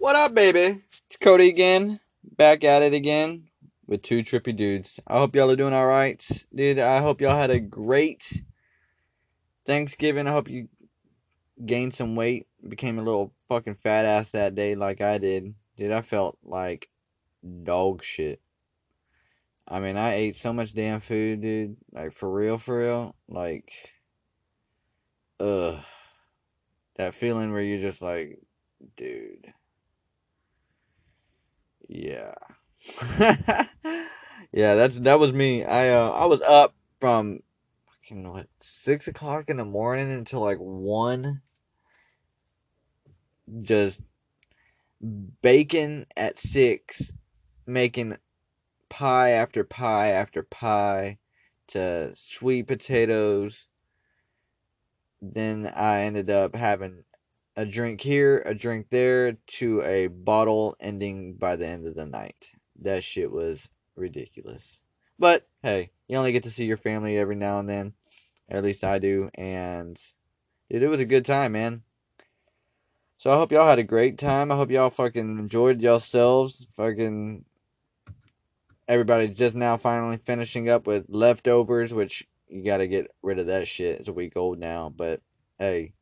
What up, baby? It's Cody again, back at it again with two trippy dudes. I hope y'all are doing all right, dude. I hope y'all had a great Thanksgiving. I hope you gained some weight, became a little fucking fat ass that day, like I did. Dude, I felt like dog shit. I mean, I ate so much damn food, dude. Like for real, for real. Like, ugh, that feeling where you're just like, dude yeah. yeah, that's that was me. I uh I was up from fucking what six o'clock in the morning until like one just bacon at six making pie after pie after pie to sweet potatoes then I ended up having a drink here, a drink there, to a bottle ending by the end of the night. That shit was ridiculous. But hey, you only get to see your family every now and then. At least I do. And dude, it was a good time, man. So I hope y'all had a great time. I hope y'all fucking enjoyed yourselves. Fucking everybody's just now finally finishing up with leftovers, which you gotta get rid of that shit. It's a week old now, but hey,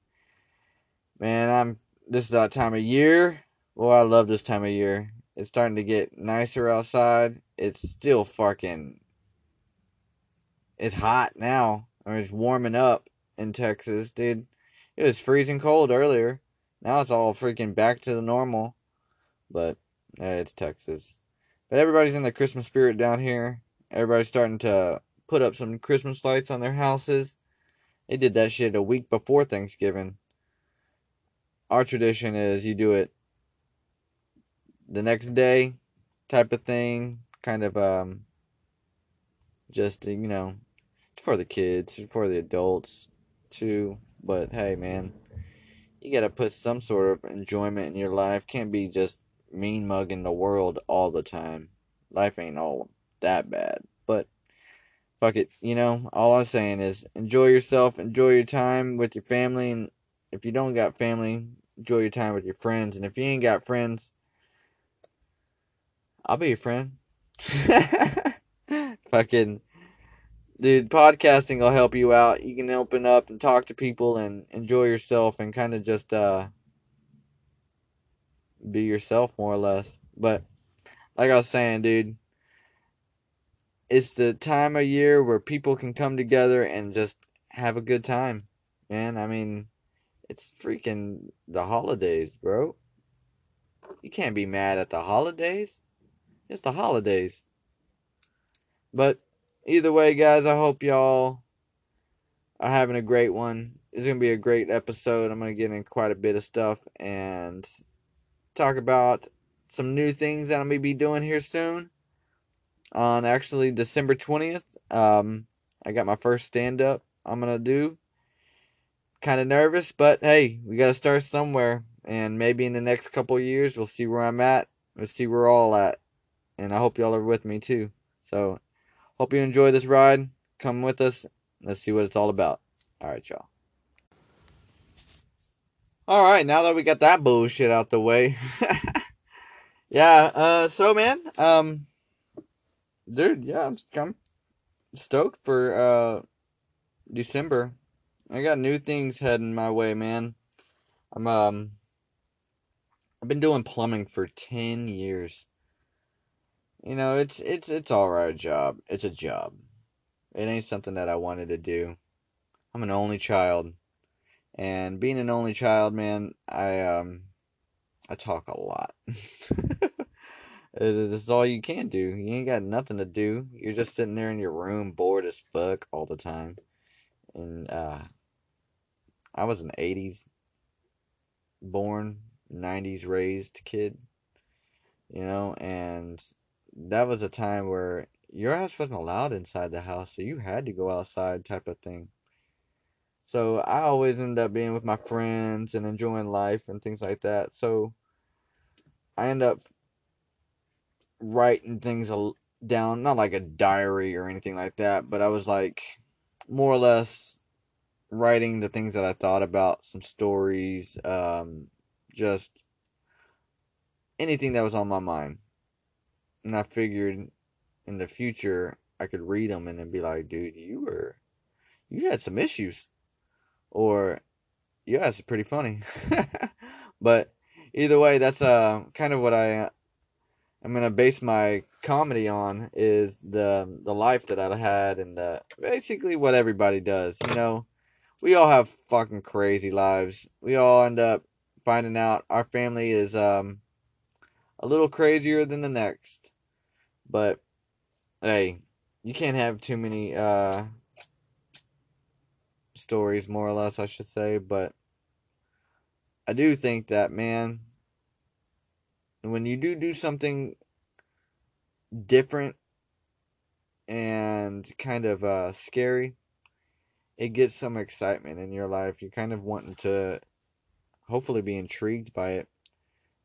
Man, I'm this is that time of year. Well, I love this time of year. It's starting to get nicer outside. It's still fucking it's hot now. I mean, it's warming up in Texas, dude. It was freezing cold earlier. Now it's all freaking back to the normal. But yeah, it's Texas. But everybody's in the Christmas spirit down here. Everybody's starting to put up some Christmas lights on their houses. They did that shit a week before Thanksgiving our tradition is you do it the next day type of thing kind of um just you know for the kids for the adults too. But hey man you gotta put some sort of enjoyment in your life. Can't be just mean mugging the world all the time. Life ain't all that bad. But fuck it. You know all i'm saying is enjoy yourself enjoy your time with your family and if you don't got family, enjoy your time with your friends. And if you ain't got friends, I'll be your friend. Fucking dude, podcasting will help you out. You can open up and talk to people and enjoy yourself and kind of just uh be yourself more or less. But like I was saying, dude, it's the time of year where people can come together and just have a good time. Man, I mean, it's freaking the holidays, bro. You can't be mad at the holidays. It's the holidays. But either way, guys, I hope y'all are having a great one. It's going to be a great episode. I'm going to get in quite a bit of stuff and talk about some new things that I'm going to be doing here soon. On actually December 20th, um, I got my first stand up I'm going to do kind of nervous, but hey, we got to start somewhere. And maybe in the next couple years, we'll see where I'm at. We'll see where we're all at. And I hope y'all are with me too. So, hope you enjoy this ride. Come with us. Let's see what it's all about. All right, y'all. All right, now that we got that bullshit out the way. yeah, uh, so man, um, dude, yeah, I'm, I'm stoked for, uh, December. I got new things heading my way, man. I'm um I've been doing plumbing for 10 years. You know, it's it's it's all right job. It's a job. It ain't something that I wanted to do. I'm an only child. And being an only child, man, I um I talk a lot. It's all you can do. You ain't got nothing to do. You're just sitting there in your room bored as fuck all the time. And uh I was an 80s born, 90s raised kid, you know, and that was a time where your ass wasn't allowed inside the house, so you had to go outside, type of thing. So I always ended up being with my friends and enjoying life and things like that. So I end up writing things down, not like a diary or anything like that, but I was like more or less writing the things that I thought about, some stories, um, just anything that was on my mind. And I figured in the future I could read them and then be like, dude, you were, you had some issues. Or, yeah, it's pretty funny. but either way, that's uh, kind of what I I'm gonna base my comedy on is the the life that I had and the, basically what everybody does. You know, we all have fucking crazy lives. We all end up finding out our family is um a little crazier than the next. But hey, you can't have too many uh stories more or less I should say, but I do think that man when you do do something different and kind of uh, scary, it gets some excitement in your life. You're kind of wanting to hopefully be intrigued by it.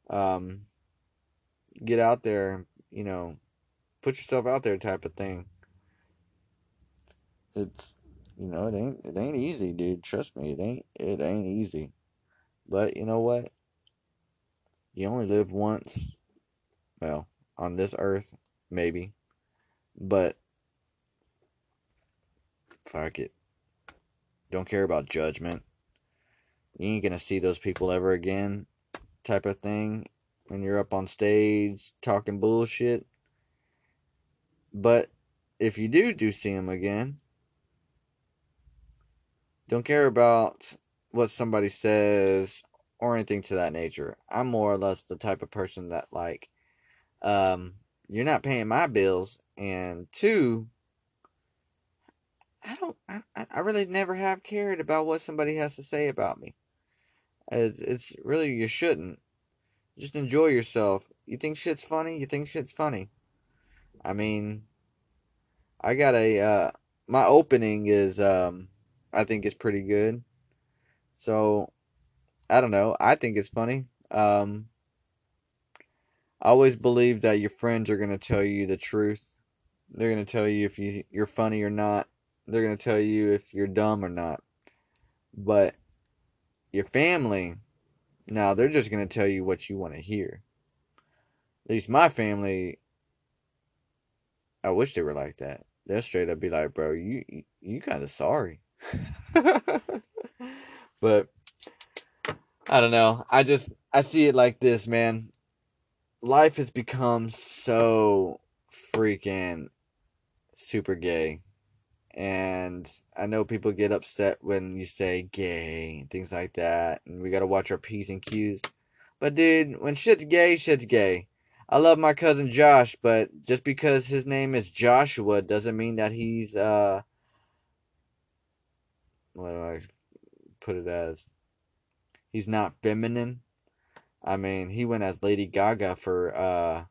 Um, get out there, you know, put yourself out there type of thing. It's you know, it ain't it ain't easy, dude. Trust me, it ain't it ain't easy. But you know what? You only live once. Well, on this earth, maybe. But fuck it. Don't care about judgment. You ain't gonna see those people ever again, type of thing. When you're up on stage talking bullshit. But if you do do see them again, don't care about what somebody says or anything to that nature. I'm more or less the type of person that like um you're not paying my bills and two I don't I, I really never have cared about what somebody has to say about me. It's it's really you shouldn't. Just enjoy yourself. You think shit's funny? You think shit's funny. I mean I got a uh my opening is um I think is pretty good. So I don't know. I think it's funny. Um, I always believe that your friends are gonna tell you the truth. They're gonna tell you if you you're funny or not. They're gonna tell you if you're dumb or not. But your family, now they're just gonna tell you what you want to hear. At least my family. I wish they were like that. They're straight up be like, bro, you you kind of sorry. but I don't know. I just I see it like this, man. Life has become so freaking super gay. And I know people get upset when you say gay and things like that, and we gotta watch our P's and Q's. But dude, when shit's gay, shit's gay. I love my cousin Josh, but just because his name is Joshua doesn't mean that he's uh what do I put it as? he's not feminine. I mean, he went as Lady Gaga for uh,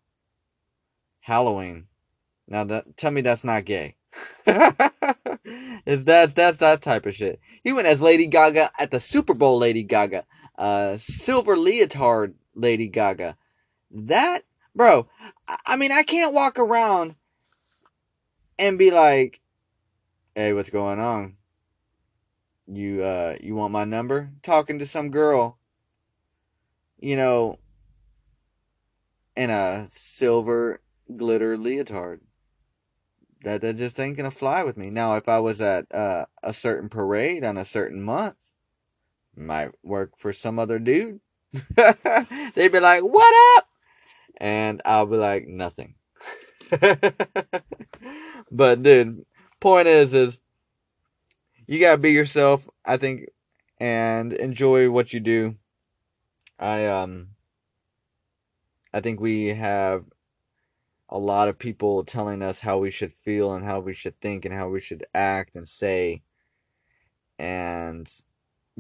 Halloween. Now, that, tell me that's not gay. if that's that's that type of shit. He went as Lady Gaga at the Super Bowl. Lady Gaga, uh, silver leotard. Lady Gaga. That, bro. I mean, I can't walk around and be like, "Hey, what's going on?" You uh you want my number? Talking to some girl, you know, in a silver glitter leotard. That that just ain't gonna fly with me. Now, if I was at uh, a certain parade on a certain month, might work for some other dude. They'd be like, "What up?" And I'll be like, "Nothing." but dude, point is, is you gotta be yourself, I think, and enjoy what you do. I um I think we have a lot of people telling us how we should feel and how we should think and how we should act and say. And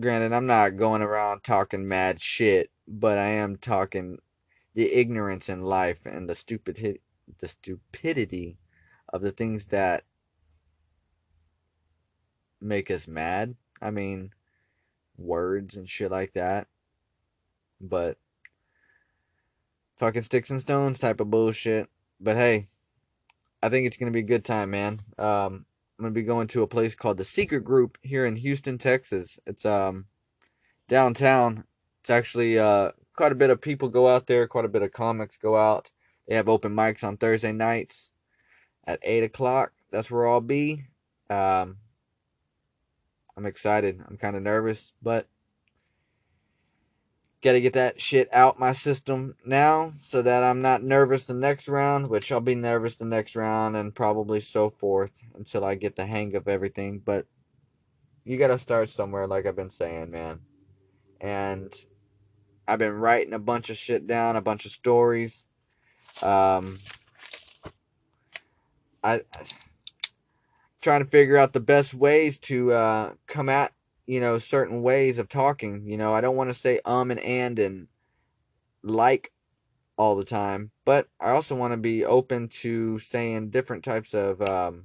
granted, I'm not going around talking mad shit, but I am talking the ignorance in life and the stupid the stupidity of the things that make us mad. I mean, words and shit like that. But fucking sticks and stones type of bullshit. But hey, I think it's gonna be a good time, man. Um, I'm gonna be going to a place called the Secret Group here in Houston, Texas. It's um downtown. It's actually uh quite a bit of people go out there. Quite a bit of comics go out. They have open mics on Thursday nights at eight o'clock. That's where I'll be. Um, I'm excited. I'm kind of nervous, but got to get that shit out my system now so that I'm not nervous the next round, which I'll be nervous the next round and probably so forth until I get the hang of everything. But you got to start somewhere, like I've been saying, man. And I've been writing a bunch of shit down, a bunch of stories. Um, I, trying to figure out the best ways to uh, come at you know certain ways of talking. You know, I don't want to say um and and and like all the time, but I also want to be open to saying different types of. Um,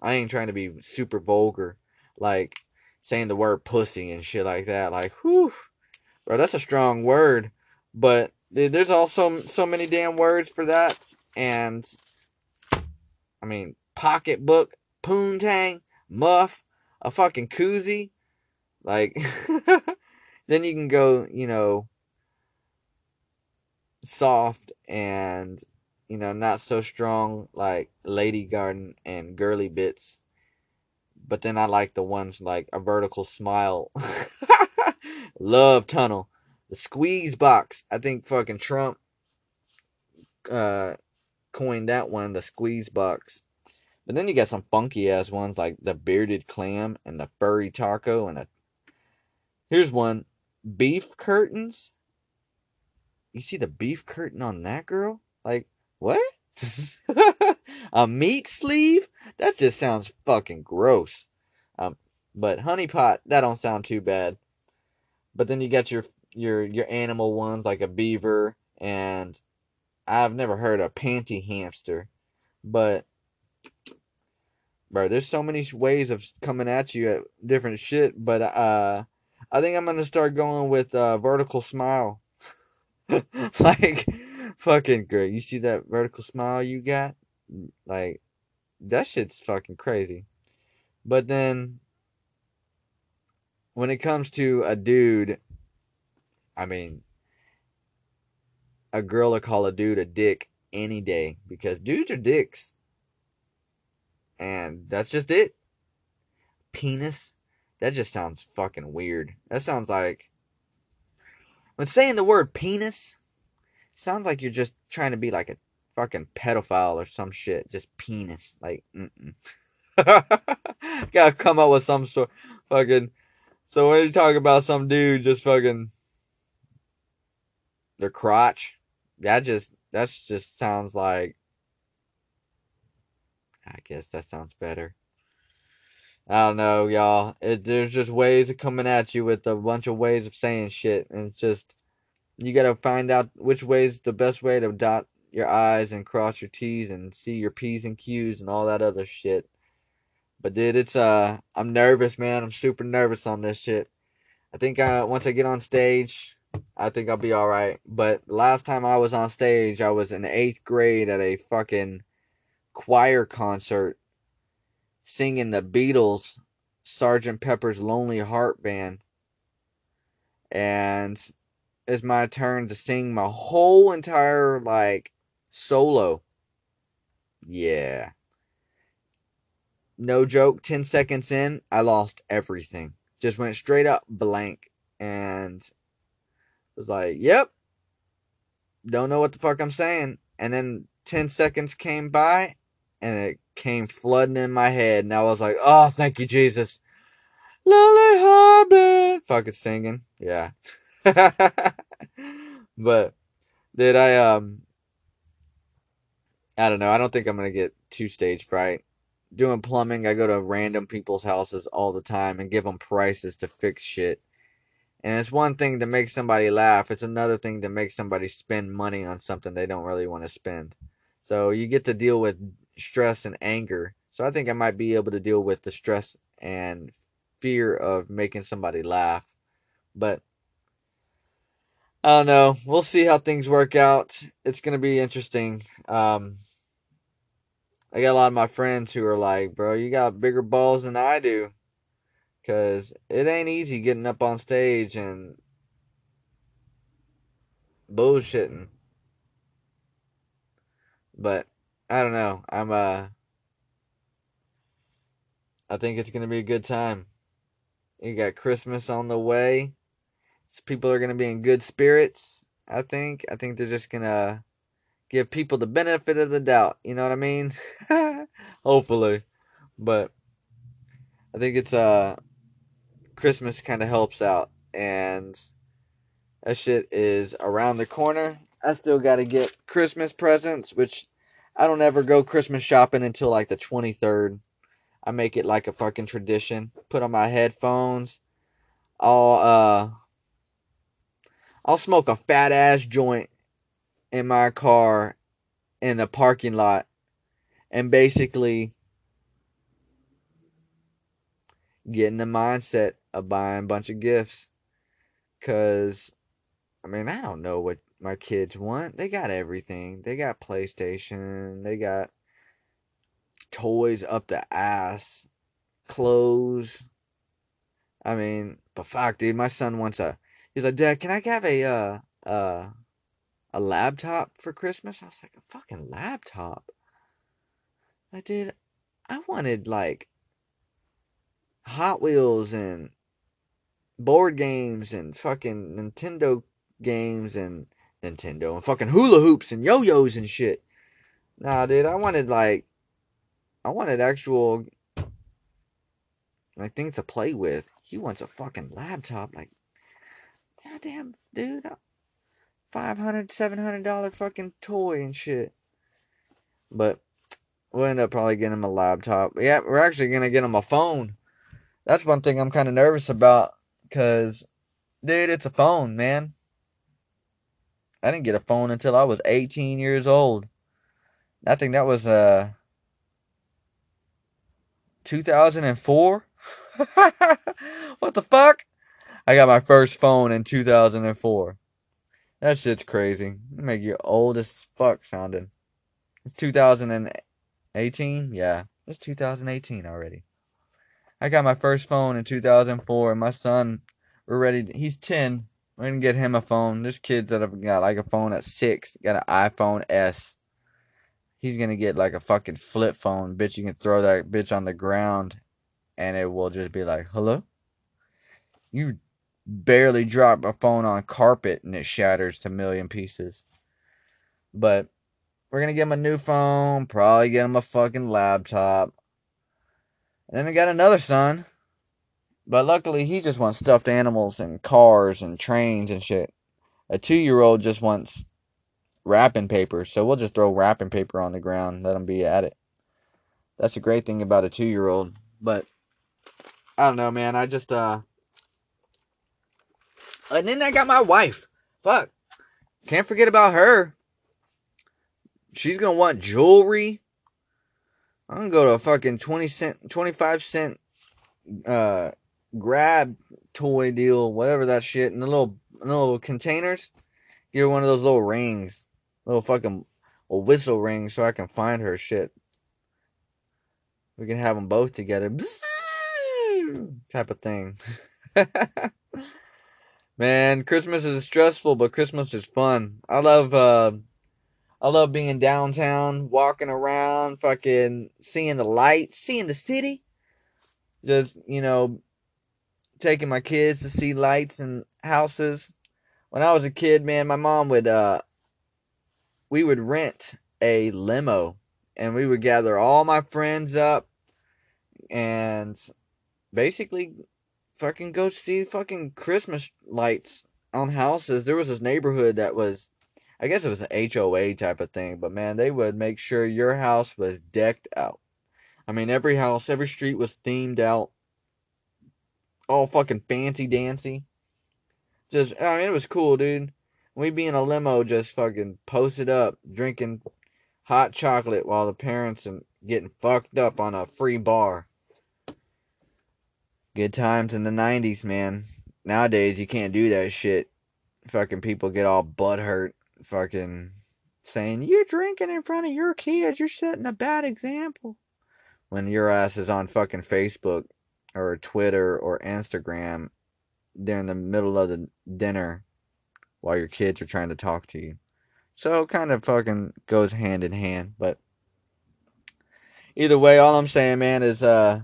I ain't trying to be super vulgar, like saying the word pussy and shit like that. Like, whew, bro, that's a strong word, but there's also so many damn words for that, and I mean, pocketbook, poontang, muff, a fucking koozie. Like, then you can go, you know, soft and, you know, not so strong like Lady Garden and Girly Bits. But then I like the ones like a vertical smile, love tunnel, the squeeze box. I think fucking Trump uh, coined that one, the squeeze box. But then you got some funky ass ones like the bearded clam and the furry taco and a. Here's one, beef curtains. You see the beef curtain on that girl? Like what? a meat sleeve? That just sounds fucking gross. Um, but honey pot that don't sound too bad. But then you got your your your animal ones like a beaver and I've never heard a panty hamster, but bro. There's so many ways of coming at you at different shit, but uh, I think I'm gonna start going with uh, vertical smile. like, fucking great. You see that vertical smile you got? Like, that shit's fucking crazy. But then, when it comes to a dude, I mean, a girl will call a dude a dick any day because dudes are dicks. And that's just it. Penis. That just sounds fucking weird. That sounds like when saying the word penis sounds like you're just trying to be like a fucking pedophile or some shit. Just penis. Like, mm Gotta come up with some sort fucking. So when you talk about some dude just fucking their crotch, that just that just sounds like I guess that sounds better. I don't know, y'all. It, there's just ways of coming at you with a bunch of ways of saying shit, and it's just you gotta find out which way's the best way to dot your I's and cross your T's and see your P's and Q's and all that other shit. But dude, it's uh, I'm nervous, man. I'm super nervous on this shit. I think uh, once I get on stage, I think I'll be all right. But last time I was on stage, I was in eighth grade at a fucking choir concert singing the Beatles Sergeant Pepper's Lonely Heart Band. And it's my turn to sing my whole entire like solo. Yeah. No joke, 10 seconds in, I lost everything. Just went straight up blank and was like, "Yep. Don't know what the fuck I'm saying." And then 10 seconds came by and it came flooding in my head, and I was like, "Oh, thank you, Jesus." Lonely Heartbeat, fucking singing, yeah. but did I um? I don't know. I don't think I'm gonna get two stage fright. Doing plumbing, I go to random people's houses all the time and give them prices to fix shit. And it's one thing to make somebody laugh. It's another thing to make somebody spend money on something they don't really want to spend. So you get to deal with stress and anger. So I think I might be able to deal with the stress and fear of making somebody laugh. But I don't know. We'll see how things work out. It's gonna be interesting. Um, I got a lot of my friends who are like, "Bro, you got bigger balls than I do," because it ain't easy getting up on stage and bullshitting. But I don't know. I'm uh I think it's gonna be a good time. You got Christmas on the way. So people are gonna be in good spirits, I think. I think they're just gonna give people the benefit of the doubt, you know what I mean? Hopefully. But I think it's uh Christmas kinda helps out and that shit is around the corner. I still gotta get Christmas presents, which I don't ever go Christmas shopping until like the 23rd. I make it like a fucking tradition. Put on my headphones. I'll uh I'll smoke a fat ass joint in my car in the parking lot and basically get in the mindset of buying a bunch of gifts. Cause I mean I don't know what my kids want. They got everything. They got PlayStation. They got toys up the ass, clothes. I mean, but fuck, dude, my son wants a. He's like, Dad, can I have a uh uh a laptop for Christmas? I was like, a fucking laptop. I did. I wanted like Hot Wheels and board games and fucking Nintendo games and Nintendo and fucking hula hoops and yo-yos and shit. Nah, dude, I wanted like I wanted actual like things to play with. He wants a fucking laptop. Like, goddamn, dude, uh, hundred, seven hundred dollar fucking toy and shit. But we'll end up probably getting him a laptop. Yeah, we're actually gonna get him a phone. That's one thing I'm kind of nervous about, cause, dude, it's a phone, man. I didn't get a phone until I was 18 years old. I think that was uh 2004. what the fuck? I got my first phone in 2004. That shit's crazy. Make you old as fuck sounding. It's 2018? Yeah, it's 2018 already. I got my first phone in 2004, and my son, we're ready. He's 10. We're gonna get him a phone. There's kids that have got like a phone at six, got an iPhone S he's gonna get like a fucking flip phone, bitch. You can throw that bitch on the ground, and it will just be like, "Hello." You barely drop a phone on carpet and it shatters to a million pieces. But we're gonna get him a new phone, probably get him a fucking laptop. And then I got another son. But luckily he just wants stuffed animals and cars and trains and shit. A two year old just wants wrapping paper. So we'll just throw wrapping paper on the ground, let him be at it. That's a great thing about a two year old. But I don't know, man. I just uh and then I got my wife. Fuck. Can't forget about her. She's gonna want jewelry. I'm gonna go to a fucking 20 cent, 25 cent, uh, grab toy deal, whatever that shit, in the little, the little containers. Get her one of those little rings little fucking whistle ring so I can find her shit. We can have them both together. Type of thing. Man, Christmas is stressful, but Christmas is fun. I love uh I love being downtown, walking around, fucking seeing the lights, seeing the city. Just, you know, taking my kids to see lights and houses. When I was a kid, man, my mom would uh we would rent a limo and we would gather all my friends up and basically fucking go see fucking Christmas lights on houses. There was this neighborhood that was, I guess it was an HOA type of thing, but man, they would make sure your house was decked out. I mean, every house, every street was themed out, all fucking fancy dancy. Just, I mean, it was cool, dude. We be in a limo just fucking posted up, drinking hot chocolate while the parents are getting fucked up on a free bar. Good times in the 90s, man. Nowadays, you can't do that shit. Fucking people get all butthurt, fucking saying, You're drinking in front of your kids. You're setting a bad example. When your ass is on fucking Facebook or Twitter or Instagram during the middle of the dinner while your kids are trying to talk to you. So kind of fucking goes hand in hand. But either way, all I'm saying, man, is uh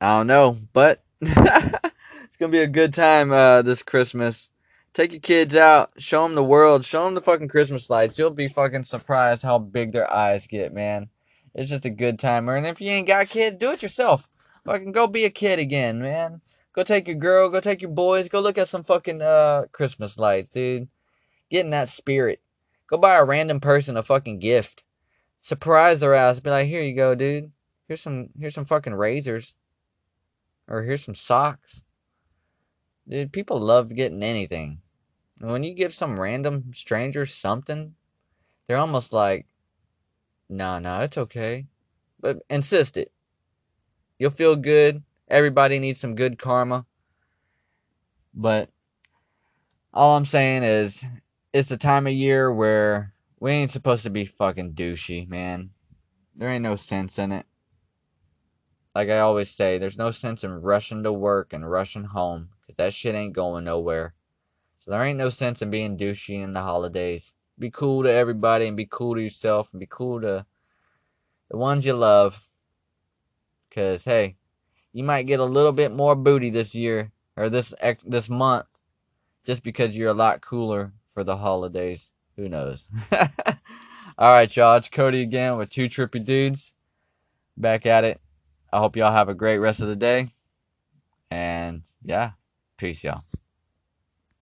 I don't know, but it's gonna be a good time uh this Christmas. Take your kids out, show them the world, show them the fucking Christmas lights. You'll be fucking surprised how big their eyes get, man. It's just a good time. And if you ain't got kids, do it yourself. Fucking go be a kid again, man. Go take your girl, go take your boys, go look at some fucking uh Christmas lights, dude. Get in that spirit. Go buy a random person a fucking gift. Surprise their ass. Be like, here you go, dude. Here's some here's some fucking razors. Or here's some socks. Dude, people love getting anything. And when you give some random stranger something, they're almost like, nah, nah, it's okay. But insist it. You'll feel good. Everybody needs some good karma. But all I'm saying is, it's the time of year where we ain't supposed to be fucking douchey, man. There ain't no sense in it. Like I always say, there's no sense in rushing to work and rushing home, because that shit ain't going nowhere. So there ain't no sense in being douchey in the holidays. Be cool to everybody and be cool to yourself and be cool to the ones you love. Cause hey, you might get a little bit more booty this year or this this month just because you're a lot cooler for the holidays. Who knows? All right, y'all. It's Cody again with two trippy dudes. Back at it. I hope y'all have a great rest of the day. And yeah, peace, y'all.